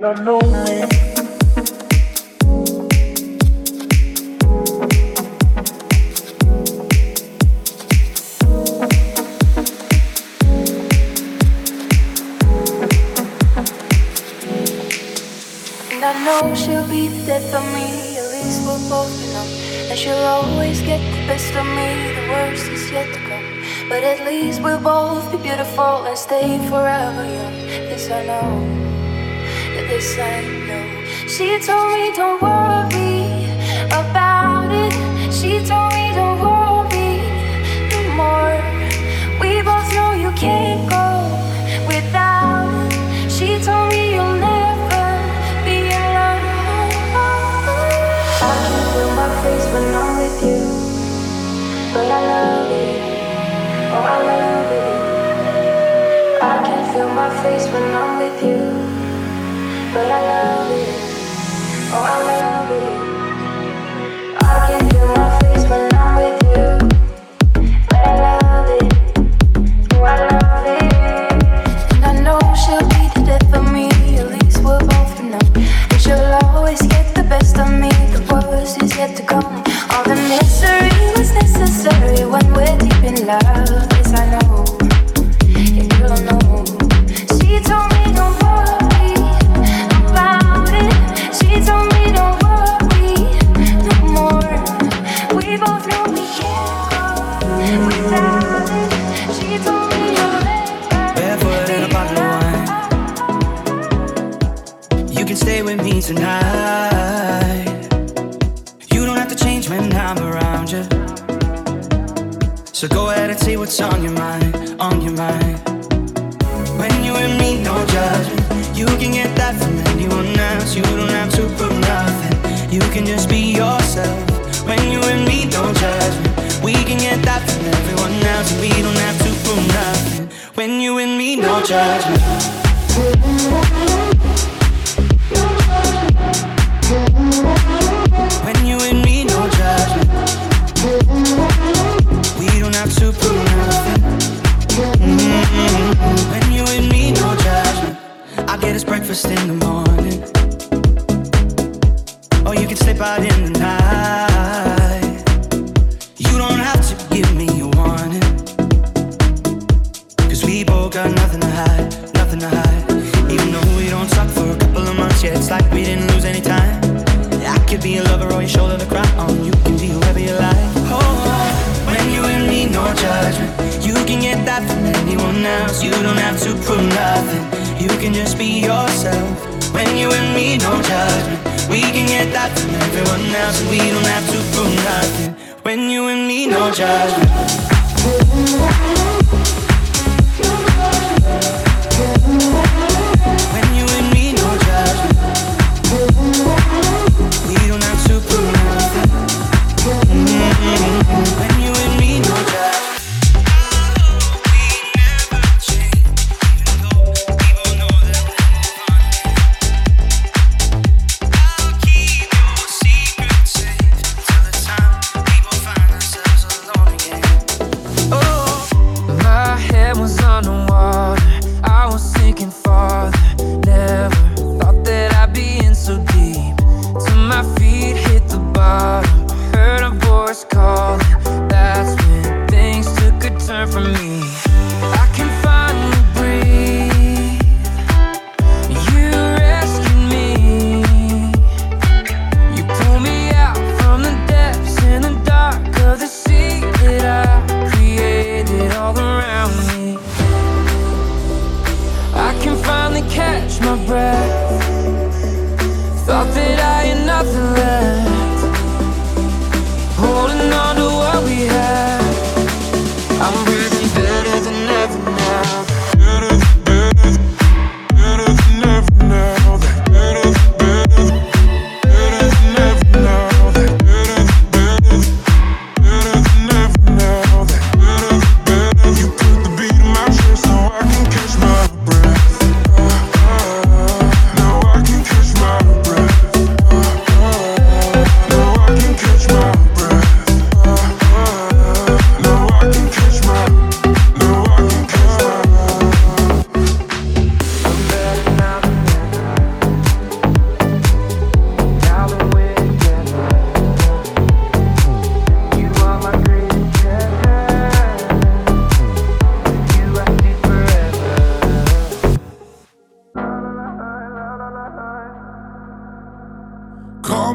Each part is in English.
Know me. And I know she'll be the death of me, at least we'll both numb. And she'll always get the best of me, the worst is yet to come. But at least we'll both be beautiful and stay forever young. This I know, this I know. She told me don't worry about it. She told me don't worry no more. We both know you can't go without it. She told me you'll never be alone. I can feel my face when I'm with you, but I love it. Oh, I love it. I can feel my face when I'm with you, but I love it. Get that from everyone else. We don't have to prove nothing. When you and me, no judgment. When you and me, no judgment. We don't have to prove nothing. Mm-hmm. When you and me, no judgment. I get us breakfast in the morning. Or you can slip out in the night. Your shoulder to cry on. You can be whoever you like. Oh, when you and me, no judgment. You can get that from anyone else. You don't have to prove nothing. You can just be yourself. When you and me, no judgment. We can get that from everyone else. We don't have to prove nothing. When you and me, no judgment.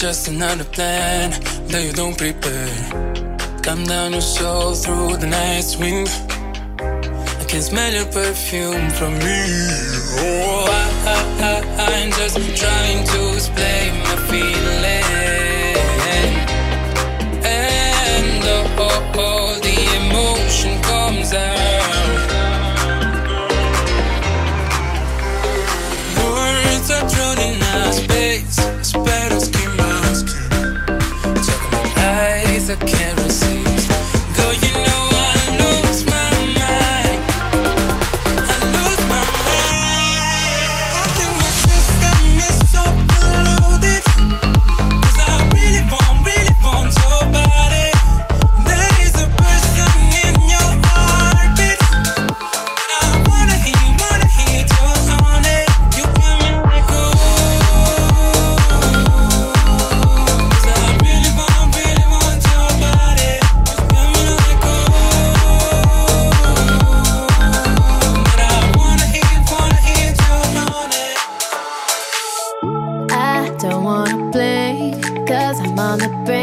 Just another plan that you don't prepare. Come down your soul through the night's wind. I can smell your perfume from me. Oh, I, I, I'm just trying to explain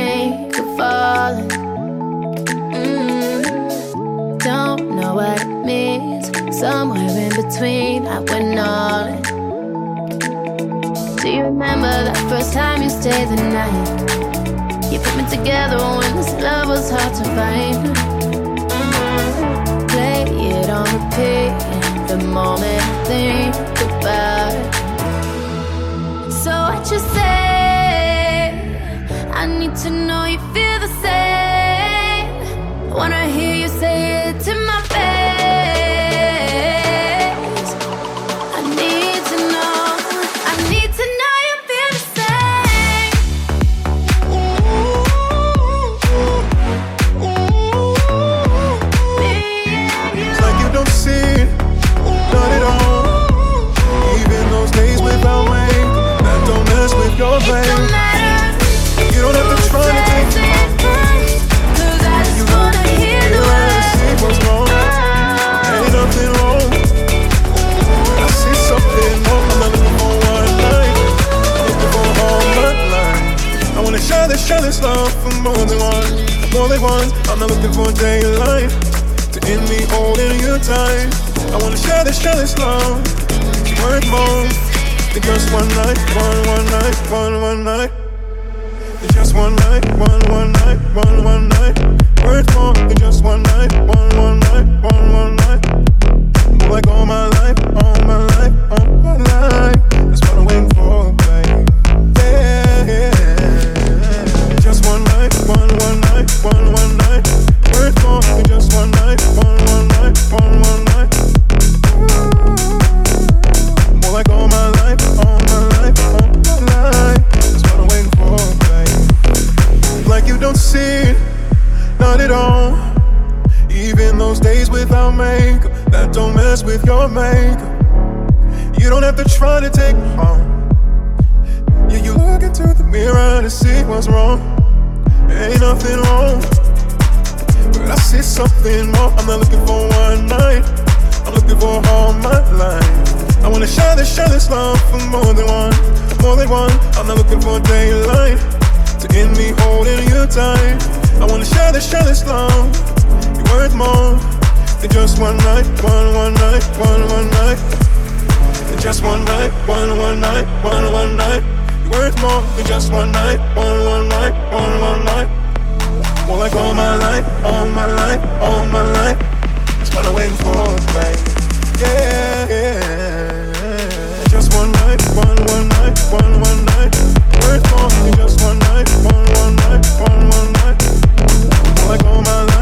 think of falling. Mm-hmm. Don't know what it means. Somewhere in between, I went all in. Do you remember that first time you stayed the night? You put me together when this love was hard to find. Mm-hmm. Play it on repeat. The moment I think about it. So what you say? need to know you feel the same. Wanna hear you say it to me. I'm not looking for a day in life to end me all in your time. I wanna share this, share this love. Worth more than just one night, one, one night, one, one night. It's just one night, one, one night, one, one night. Worth more than just one night, one, one night, one, one night. Like all my life, all my life, all my life. maker. That don't mess with your maker. You don't have to try to take me home. Yeah, you look into the mirror to see what's wrong. Ain't nothing wrong. But I see something more. I'm not looking for one night. I'm looking for all my life. I wanna shine this, shine this love for more than one, more than one. I'm not looking for daylight to end me holding you tight. I wanna share this, share this love. You're worth more. And just one night, one, one night, one, one night. And just one night, one, one night, one, one night. You're worth more than just one night, one, one night, one, one night. More like all my life, all my life, all my life. That's what I'm waiting for babe? Yeah, yeah. Just one night, one, one night, one, one night. Worth more than just one night, one, one night, one, one night. More like all my life.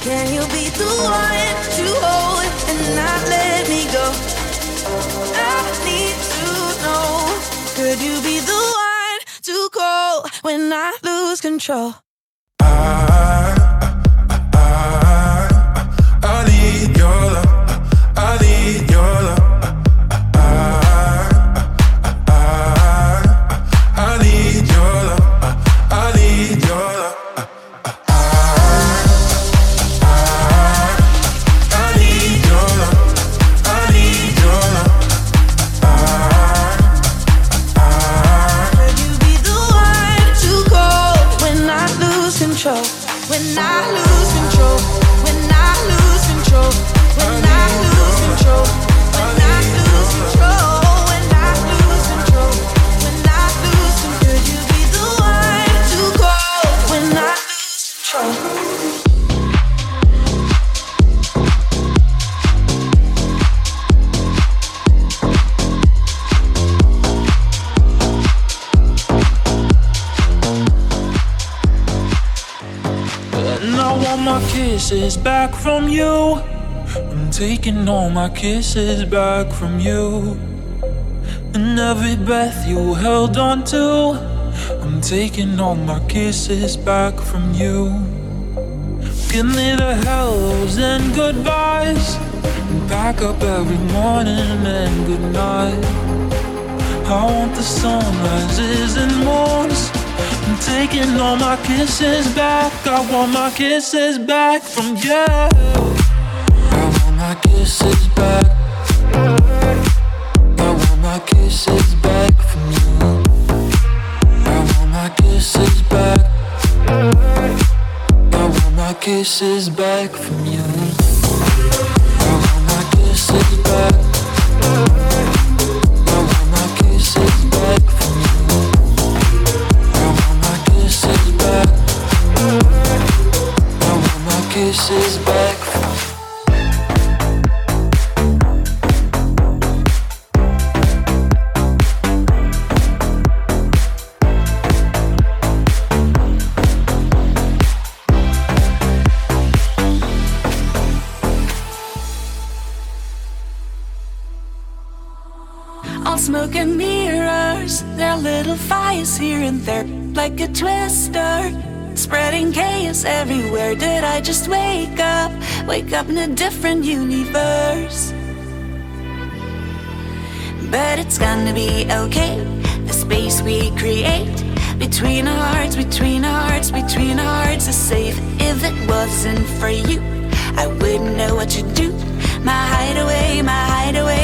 Can you be the one to hold and not let me go? I need to know. Could you be the one to call when I lose control? Back from you. I'm taking all my kisses back from you. And every breath you held on to. I'm taking all my kisses back from you. Give me the hellos and goodbyes. And pack up every morning and goodnight. I want the sunrises and moons. Taking all my kisses back. I want my kisses back from you. I want my kisses back. I want my kisses back from you. I want my kisses back. I want my kisses back from you. I want my kisses back. Like a twister. Spreading chaos everywhere. Did I just wake up? Wake up in a different universe. But it's gonna be okay. The space we create between our hearts, between our hearts, between our hearts is safe. If it wasn't for you, I wouldn't know what to do. My hideaway, my hideaway,